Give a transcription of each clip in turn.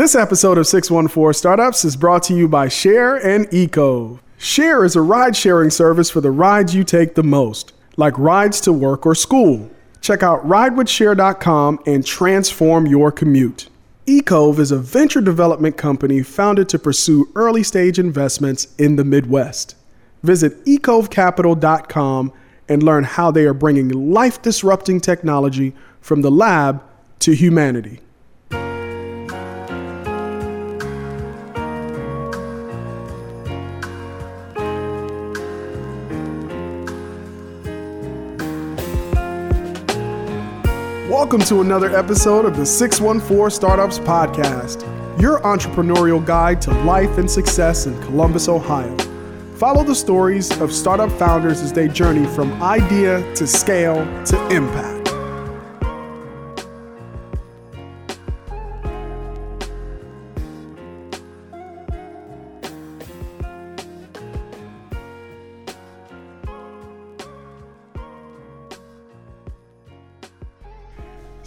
This episode of 614 Startups is brought to you by Share and Eco. Share is a ride sharing service for the rides you take the most, like rides to work or school. Check out ridewithshare.com and transform your commute. Ikove is a venture development company founded to pursue early stage investments in the Midwest. Visit ikovecapital.com and learn how they are bringing life disrupting technology from the lab to humanity. Welcome to another episode of the 614 Startups Podcast, your entrepreneurial guide to life and success in Columbus, Ohio. Follow the stories of startup founders as they journey from idea to scale to impact.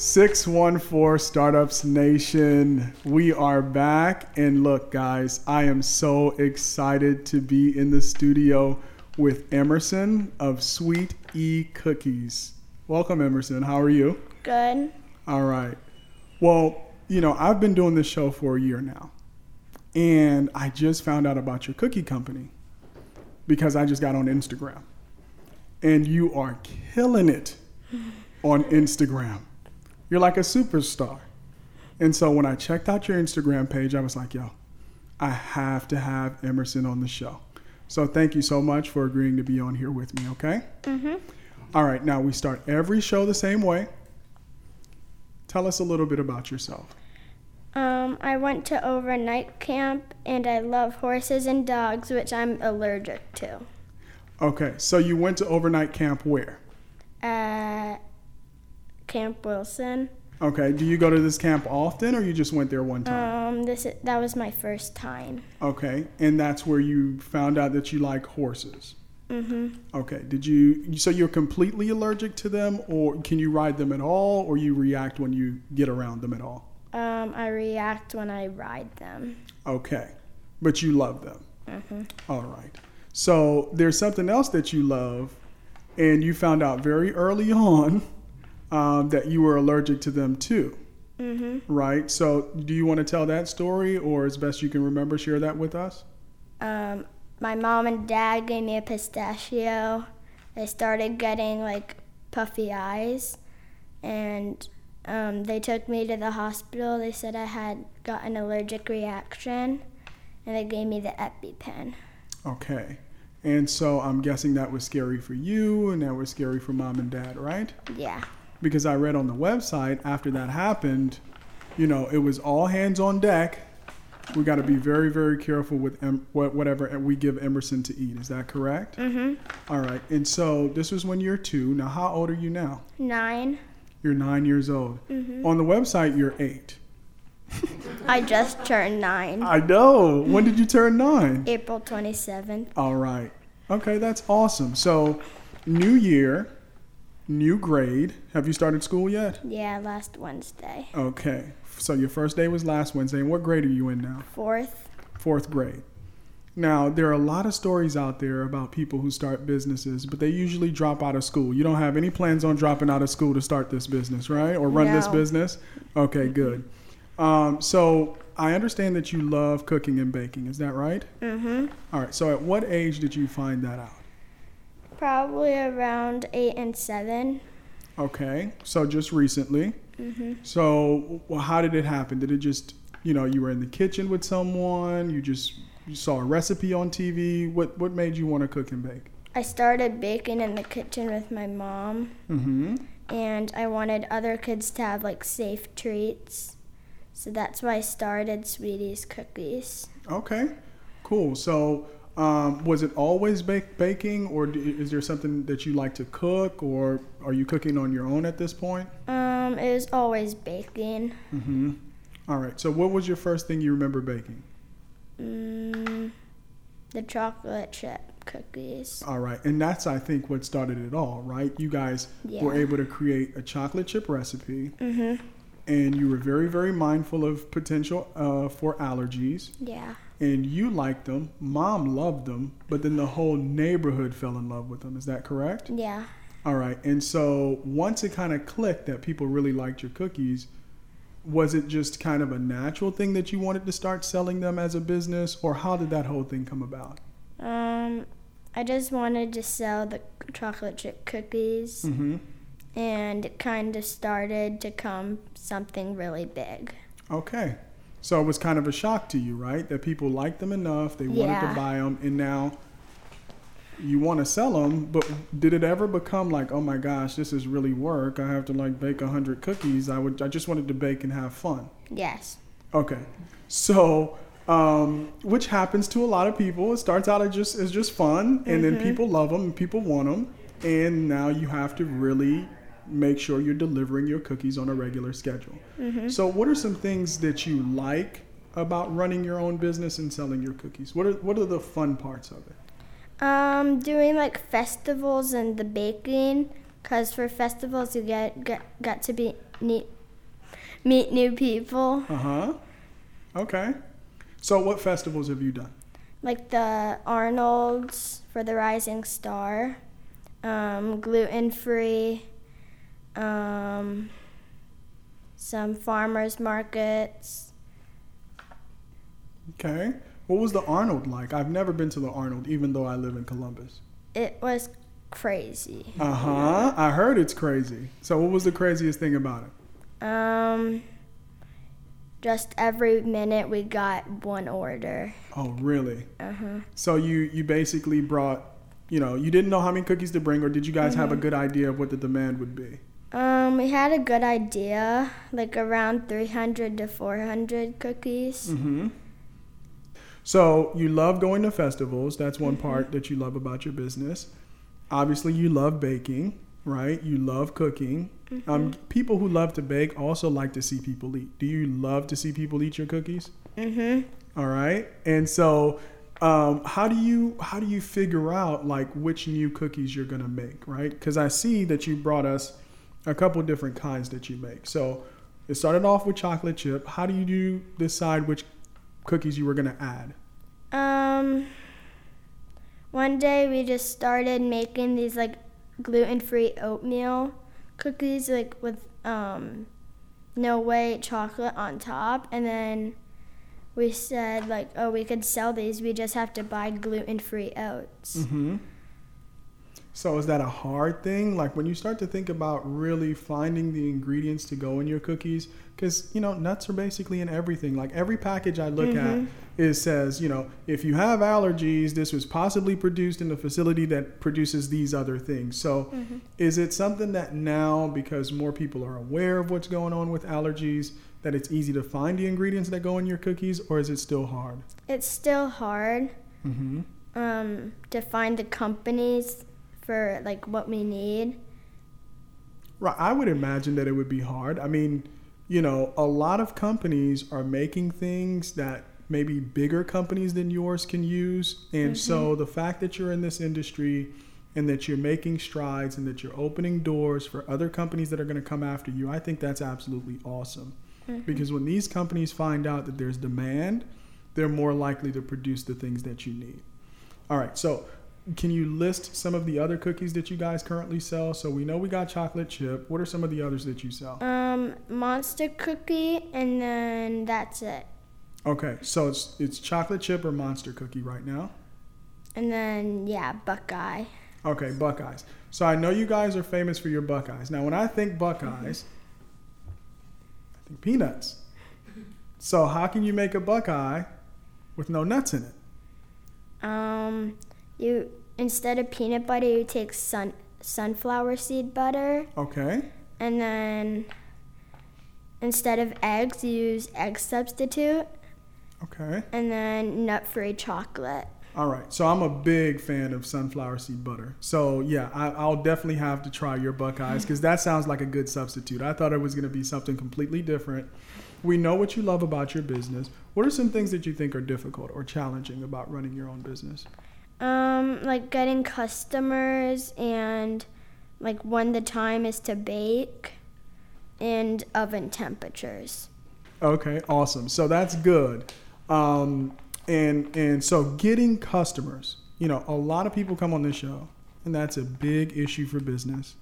Six one four Startups Nation, we are back, and look, guys, I am so excited to be in the studio with Emerson of Sweet E Cookies. Welcome, Emerson. How are you? Good. All right. Well, you know, I've been doing this show for a year now, and I just found out about your cookie company because I just got on Instagram, and you are killing it on Instagram. You're like a superstar. And so when I checked out your Instagram page, I was like, yo, I have to have Emerson on the show. So thank you so much for agreeing to be on here with me, okay? Mm-hmm. All right, now we start every show the same way. Tell us a little bit about yourself. Um, I went to overnight camp and I love horses and dogs, which I'm allergic to. Okay, so you went to overnight camp where? At Camp Willson. Okay, do you go to this camp often or you just went there one time? Um, this that was my first time. Okay, and that's where you found out that you like horses. Mhm. Okay, did you so you're completely allergic to them or can you ride them at all or you react when you get around them at all? Um, I react when I ride them. Okay. But you love them. Mhm. All right. So there's something else that you love, and you found out very early on um, that you were allergic to them too, Mhm. right? So do you want to tell that story, or as best you can remember, share that with us? Um, my mom and dad gave me a pistachio. I started getting like puffy eyes, and um, they took me to the hospital. They said I had got an allergic reaction, and they gave me the EpiPen. Okay. And so I'm guessing that was scary for you, and that was scary for mom and dad, right? Yeah. Because I read on the website after that happened, you know, it was all hands on deck. We got to be very, very careful with em- whatever we give Emerson to eat. Is that correct? Mhm. All right. And so this was when you're two. Now, how old are you now? Nine. You're nine years old. Mhm. On the website, you're eight. I just turned nine. I know. When did you turn nine? April twenty seventh. All right. Okay, that's awesome. So, new year, new grade. Have you started school yet? Yeah, last Wednesday. Okay. So, your first day was last Wednesday. And what grade are you in now? Fourth. Fourth grade. Now, there are a lot of stories out there about people who start businesses, but they usually drop out of school. You don't have any plans on dropping out of school to start this business, right? Or run this business? Okay, good. Um, so, I understand that you love cooking and baking. Is that right? Mhm. All right. So, at what age did you find that out? Probably around eight and seven. Okay. So, just recently. Mhm. So, well, how did it happen? Did it just, you know, you were in the kitchen with someone, you just you saw a recipe on TV? What what made you want to cook and bake? I started baking in the kitchen with my mom, Mhm. and I wanted other kids to have like safe treats. So that's why I started Sweeties Cookies. Okay. Cool. So, um, was it always bake, baking, or do, is there something that you like to cook, or are you cooking on your own at this point? Um, it was always baking. Mm-hmm. All right. So, what was your first thing you remember baking? Mm, the chocolate chip cookies. All right. And that's, I think, what started it all, right? You guys Yeah. were able to create a chocolate chip recipe Mhm. and you were very, very mindful of potential uh, for allergies, Yeah. And you liked them. Mom loved them, but then the whole neighborhood fell in love with them. Is that correct? Yeah. All right. And so once it kind of clicked that people really liked your cookies, was it just kind of a natural thing that you wanted to start selling them as a business, or how did that whole thing come about? Um, I just wanted to sell the chocolate chip cookies, Mm-hmm. and it kind of started to come something really big. Okay. So it was kind of a shock to you, right? That people liked them enough, they wanted to buy them, and now you want to sell them. But did it ever become like, oh my gosh, this is really work? I have to like bake a hundred cookies. I would, I just wanted to bake and have fun. Yes. Okay. So, um, which happens to a lot of people. It starts out as just as just fun, and then people love them and people want them, and now you have to really make sure you're delivering your cookies on a regular schedule. So, what are some things that you like about running your own business and selling your cookies? What are what are the fun parts of it? Um, doing like festivals and the baking, cause for festivals you get get, get to be meet meet new people, Uh huh. Okay. So, what festivals have you done? like the Arnold's for the Rising Star, um, gluten free, um, some farmers markets. Okay. What was the Arnold like? I've never been to the Arnold, even though I live in Columbus. It was crazy. Uh huh. I heard it's crazy. So, what was the craziest thing about it? Um, just every minute we got one order. Oh, really? Uh huh. So you you basically brought, you know, you didn't know how many cookies to bring, or did you guys have a good idea of what the demand would be? Um, we had a good idea, like around 300 to 400 cookies. Mm-hmm. So you love going to festivals. That's one part that you love about your business. Obviously, you love baking, right? You love cooking. Um, people who love to bake also like to see people eat. Do you love to see people eat your cookies? Mhm. All right. And so, um, how do you how do you figure out like which new cookies you're gonna make, right? Because I see that you brought us a couple different kinds that you make. So it started off with chocolate chip. How do you decide which cookies you were gonna add? Um, one day we just started making these like gluten-free oatmeal cookies, like with um, no white chocolate on top, and then we said like, oh, we could sell these. We just have to buy gluten-free oats. Mm-hmm. So is that a hard thing? Like when you start to think about really finding the ingredients to go in your cookies, because you know nuts are basically in everything. Like every package I look Mhm. at, it says you know if you have allergies, this was possibly produced in a facility that produces these other things. So Mhm. is it something that now because more people are aware of what's going on with allergies that it's easy to find the ingredients that go in your cookies, or is it still hard? It's still hard Mm-hmm. um, to find the companies for like what we need. Right. I would imagine that it would be hard. I mean, you know, a lot of companies are making things that maybe bigger companies than yours can use. And mm-hmm. so the fact that you're in this industry and that you're making strides and that you're opening doors for other companies that are going to come after you, I think that's absolutely awesome. Mm-hmm. Because when these companies find out that there's demand, they're more likely to produce the things that you need. All right. So can you list some of the other cookies that you guys currently sell? So we know we got chocolate chip. What are some of the others that you sell? Um, monster cookie, and then that's it. Okay, so it's it's chocolate chip or monster cookie right now. And then yeah, Buckeye. Okay, Buckeyes. So I know you guys are famous for your Buckeyes. Now, when I think Buckeyes, I think peanuts. So how can you make a Buckeye with no nuts in it? Um, you instead of peanut butter, you take sun sunflower seed butter, Okay. and then instead of eggs, you use egg substitute, Okay. and then nut-free chocolate. All right. So I'm a big fan of sunflower seed butter. So yeah, I, I'll definitely have to try your Buckeyes because that sounds like a good substitute. I thought it was going to be something completely different. We know what you love about your business. What are some things that you think are difficult or challenging about running your own business? Um, like getting customers and like when the time is to bake. and oven temperatures. Okay, awesome. So that's good. Um, and and so getting customers, you know, a lot of people come on this show, and that's a big issue for business.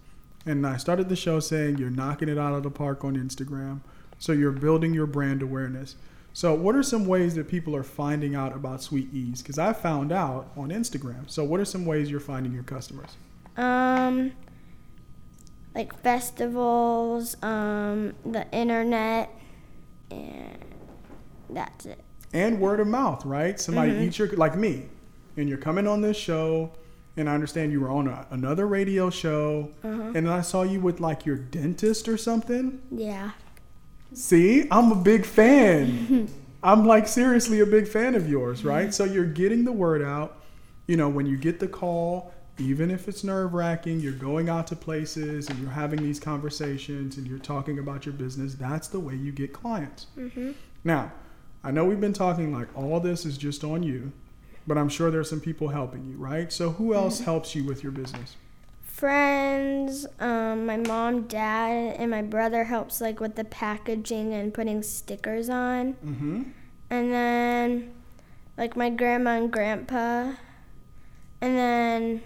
And I started the show saying you're knocking it out of the park on Instagram. So you're building your brand awareness. So what are some ways that people are finding out about Sweet Ease? Because I found out on Instagram. So what are some ways you're finding your customers? Um, like festivals, um, the internet, and that's it. And word of mouth, right? Somebody Mhm. eats your like me, and you're coming on this show, and I understand you were on a, another radio show, Uh-huh. and I saw you with like your dentist or something. Yeah. See, I'm a big fan. I'm like seriously a big fan of yours, right? So you're getting the word out. You know, when you get the call, even if it's nerve wracking, you're going out to places and you're having these conversations and you're talking about your business. That's the way you get clients. Mhm. Now, I know we've been talking like all this is just on you, but I'm sure there's some people helping you, right? So who else helps you with your business? Friends, um, my mom, dad, and my brother helps like with the packaging and putting stickers on. Mm-hmm. And then like my grandma and grandpa. And then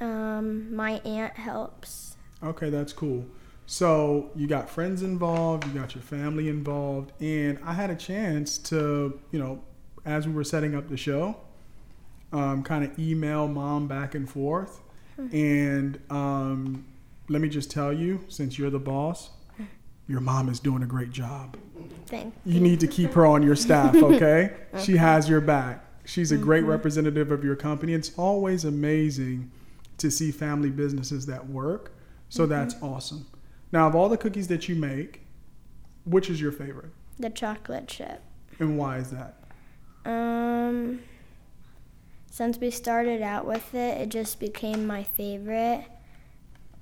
um, my aunt helps. Okay, that's cool. So you got friends involved, you got your family involved, and I had a chance to, you know, as we were setting up the show, um, kind of email mom back and forth. And um, let me just tell you, since you're the boss, your mom is doing a great job. Thank You need to keep her on your staff, okay? She has your back. She's a great representative of your company. It's always amazing to see family businesses that work. So that's awesome. Now, of all the cookies that you make, which is your favorite? the chocolate chip. And why is that? Um, since we started out with it, it just became my favorite.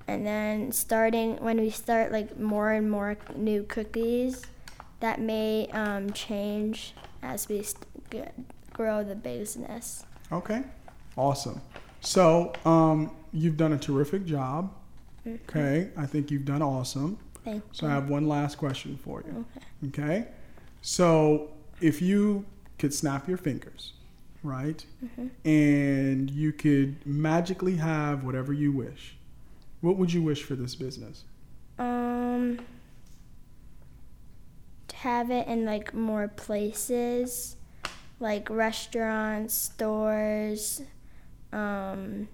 And then starting when we start like more and more new cookies, that may um, change as we st- g- grow the business. Okay, awesome. So um, you've done a terrific job. Okay, I think you've done awesome. Thank So I have one last question for you. Okay. Okay. So if you could snap your fingers, right, and you could magically have whatever you wish, what would you wish for this business? Um, to have it in like more places, like restaurants, stores, um,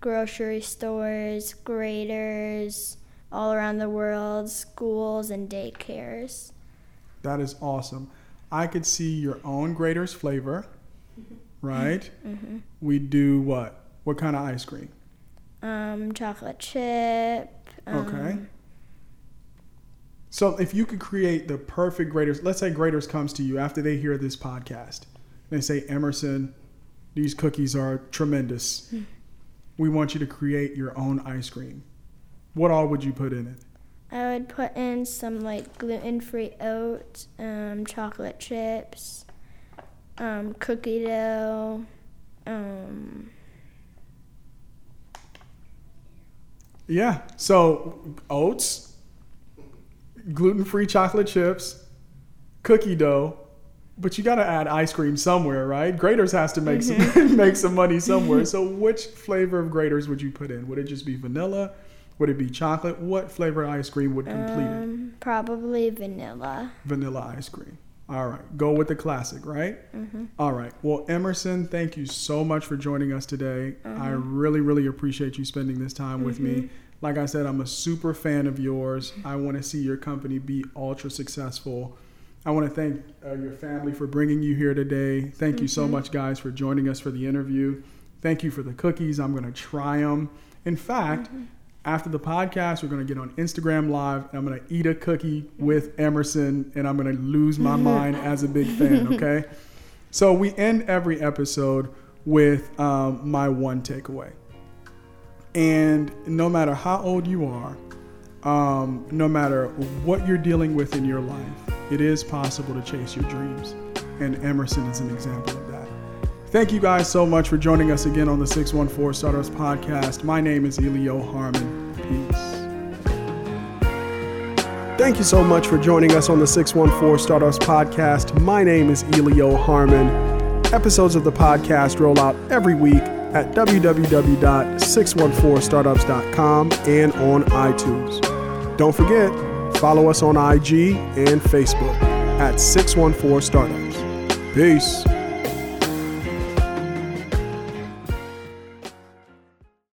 grocery stores, Graeter's, all around the world, schools and daycares. That is awesome. I could see your own Graeter's flavor, right? Mm-hmm. We do what? What kind of ice cream? Um, chocolate chip. Okay. um, So if you could create the perfect Graeter's, let's say Graeter's comes to you after they hear this podcast. They say, Emerson, these cookies are tremendous. We want you to create your own ice cream. What all would you put in it? I would put in some like gluten-free oats, um, chocolate chips, um, cookie dough, um, Yeah. So oats, gluten-free chocolate chips, cookie dough, but you got to add ice cream somewhere, right? Graeter's has to make some make some money somewhere. So which flavor of Graeter's would you put in? Would it just be vanilla? Would it be chocolate? What flavor ice cream would complete it? um, probably vanilla. Vanilla ice cream. All right. Go with the classic, right? Mm-hmm. All right. Well, Emerson, thank you so much for joining us today. I really, really appreciate you spending this time with me. Like I said, I'm a super fan of yours. I want to see your company be ultra successful. I want to thank uh, your family for bringing you here today. Thank you so much, guys, for joining us for the interview. Thank you for the cookies. I'm going to try them. In fact, after the podcast, we're going to get on Instagram Live and I'm going to eat a cookie with Emerson and I'm going to lose my mind as a big fan, okay? So we end every episode with um, my one takeaway. And no matter how old you are, um, no matter what you're dealing with in your life, it is possible to chase your dreams. And Emerson is an example. Thank you guys so much for joining us again on the 614 Startups Podcast. My name is Elio Harmon. Peace. Thank you so much for joining us on the 614 Startups Podcast. My name is Elio Harmon. Episodes of the podcast roll out every week at www.614startups.com and on iTunes. Don't forget, follow us on IG and Facebook at 614 Startups. Peace.